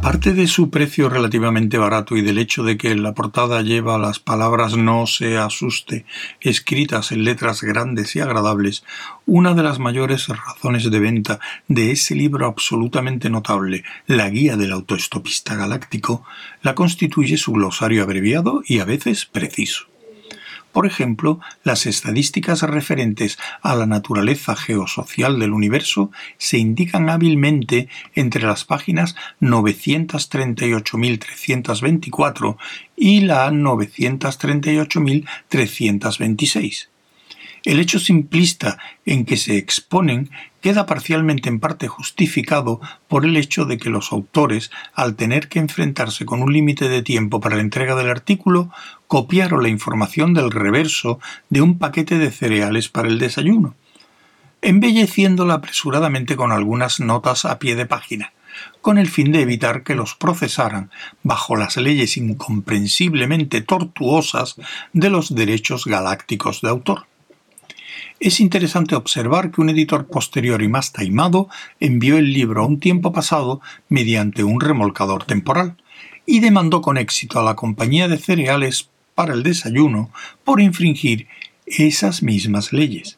Aparte de su precio relativamente barato y del hecho de que la portada lleva las palabras no se asuste escritas en letras grandes y agradables, una de las mayores razones de venta de ese libro absolutamente notable, La Guía del Autoestopista Galáctico, la constituye su glosario abreviado y a veces preciso. Por ejemplo, las estadísticas referentes a la naturaleza geosocial del universo se indican hábilmente entre las páginas 938.324 y la 938.326. El hecho simplista en que se exponen queda parcialmente en parte justificado por el hecho de que los autores, al tener que enfrentarse con un límite de tiempo para la entrega del artículo, copiaron la información del reverso de un paquete de cereales para el desayuno, embelleciéndola apresuradamente con algunas notas a pie de página, con el fin de evitar que los procesaran bajo las leyes incomprensiblemente tortuosas de los derechos galácticos de autor. Es interesante observar que un editor posterior y más taimado envió el libro a un tiempo pasado mediante un remolcador temporal y demandó con éxito a la compañía de cereales para el desayuno por infringir esas mismas leyes.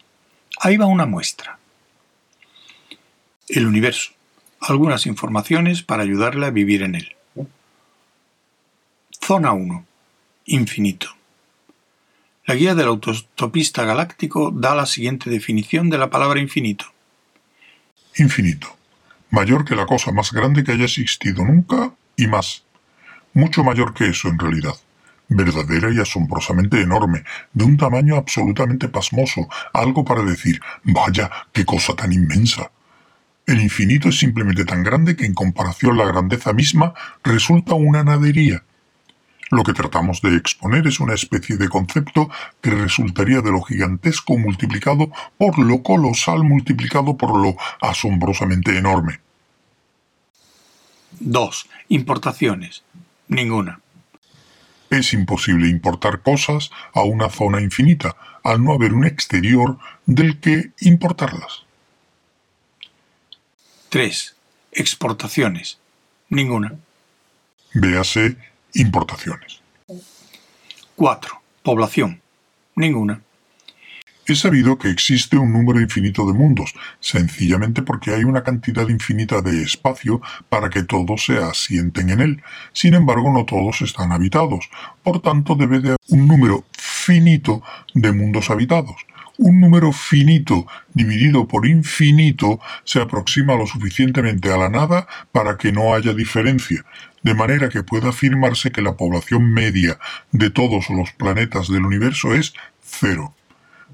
Ahí va una muestra. El universo. Algunas informaciones para ayudarle a vivir en él. Zona 1. Infinito. La guía del autostopista galáctico da la siguiente definición de la palabra infinito. Infinito. Mayor que la cosa más grande que haya existido nunca y más. Mucho mayor que eso en realidad. Verdadera y asombrosamente enorme, de un tamaño absolutamente pasmoso, algo para decir, vaya, qué cosa tan inmensa. El infinito es simplemente tan grande que en comparación la grandeza misma resulta una nadería, lo que tratamos de exponer es una especie de concepto que resultaría de lo gigantesco multiplicado por lo colosal multiplicado por lo asombrosamente enorme. 2. Importaciones. Ninguna. Es imposible importar cosas a una zona infinita, al no haber un exterior del que importarlas. 3. Exportaciones. Ninguna. Véase Importaciones. 4. Población. Ninguna. Es sabido que existe un número infinito de mundos, sencillamente porque hay una cantidad infinita de espacio para que todos se asienten en él. Sin embargo, no todos están habitados. Por tanto, debe de haber un número finito de mundos habitados. Un número finito dividido por infinito se aproxima lo suficientemente a la nada para que no haya diferencia, de manera que pueda afirmarse que la población media de todos los planetas del universo es cero.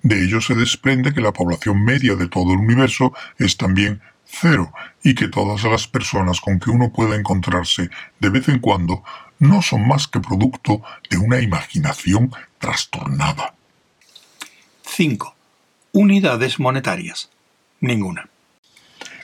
De ello se desprende que la población media de todo el universo es también cero y que todas las personas con que uno pueda encontrarse de vez en cuando no son más que producto de una imaginación trastornada. 5. Unidades monetarias. Ninguna.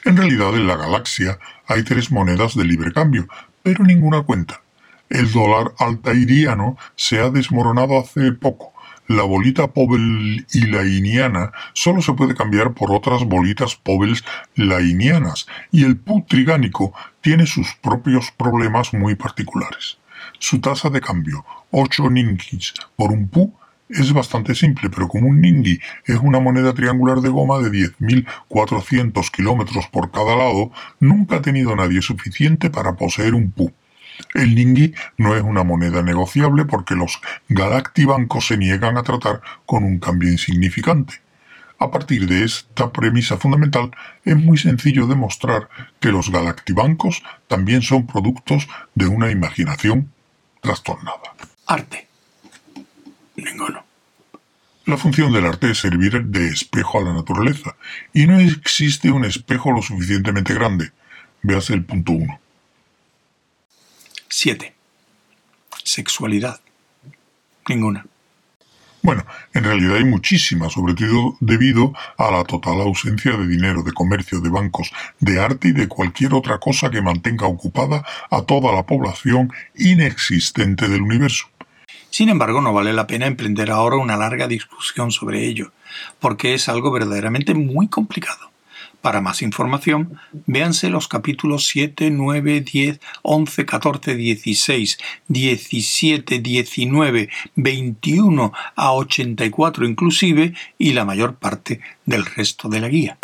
En realidad en la galaxia hay tres monedas de libre cambio, pero ninguna cuenta. El dólar altairiano se ha desmoronado hace poco. La bolita Pobel y lainiana solo se puede cambiar por otras bolitas Pobels lainianas, y el pu trigánico tiene sus propios problemas muy particulares. Su tasa de cambio, 8 ninkis por un pu, es bastante simple, pero como un ningui es una moneda triangular de goma de 10.400 kilómetros por cada lado, nunca ha tenido nadie suficiente para poseer un pu. El ningui no es una moneda negociable porque los galactibancos se niegan a tratar con un cambio insignificante. A partir de esta premisa fundamental, es muy sencillo demostrar que los galactibancos también son productos de una imaginación trastornada. Arte. Ninguno. La función del arte es servir de espejo a la naturaleza, y no existe un espejo lo suficientemente grande. Véase el punto 1. 7. Sexualidad. Ninguna. Bueno, en realidad hay muchísima, sobre todo debido a la total ausencia de dinero, de comercio, de bancos, de arte y de cualquier otra cosa que mantenga ocupada a toda la población inexistente del universo. Sin embargo, no vale la pena emprender ahora una larga discusión sobre ello, porque es algo verdaderamente muy complicado. Para más información, véanse los capítulos 7, 9, 10, 11, 14, 16, 17, 19, 21 a 84 inclusive y la mayor parte del resto de la guía.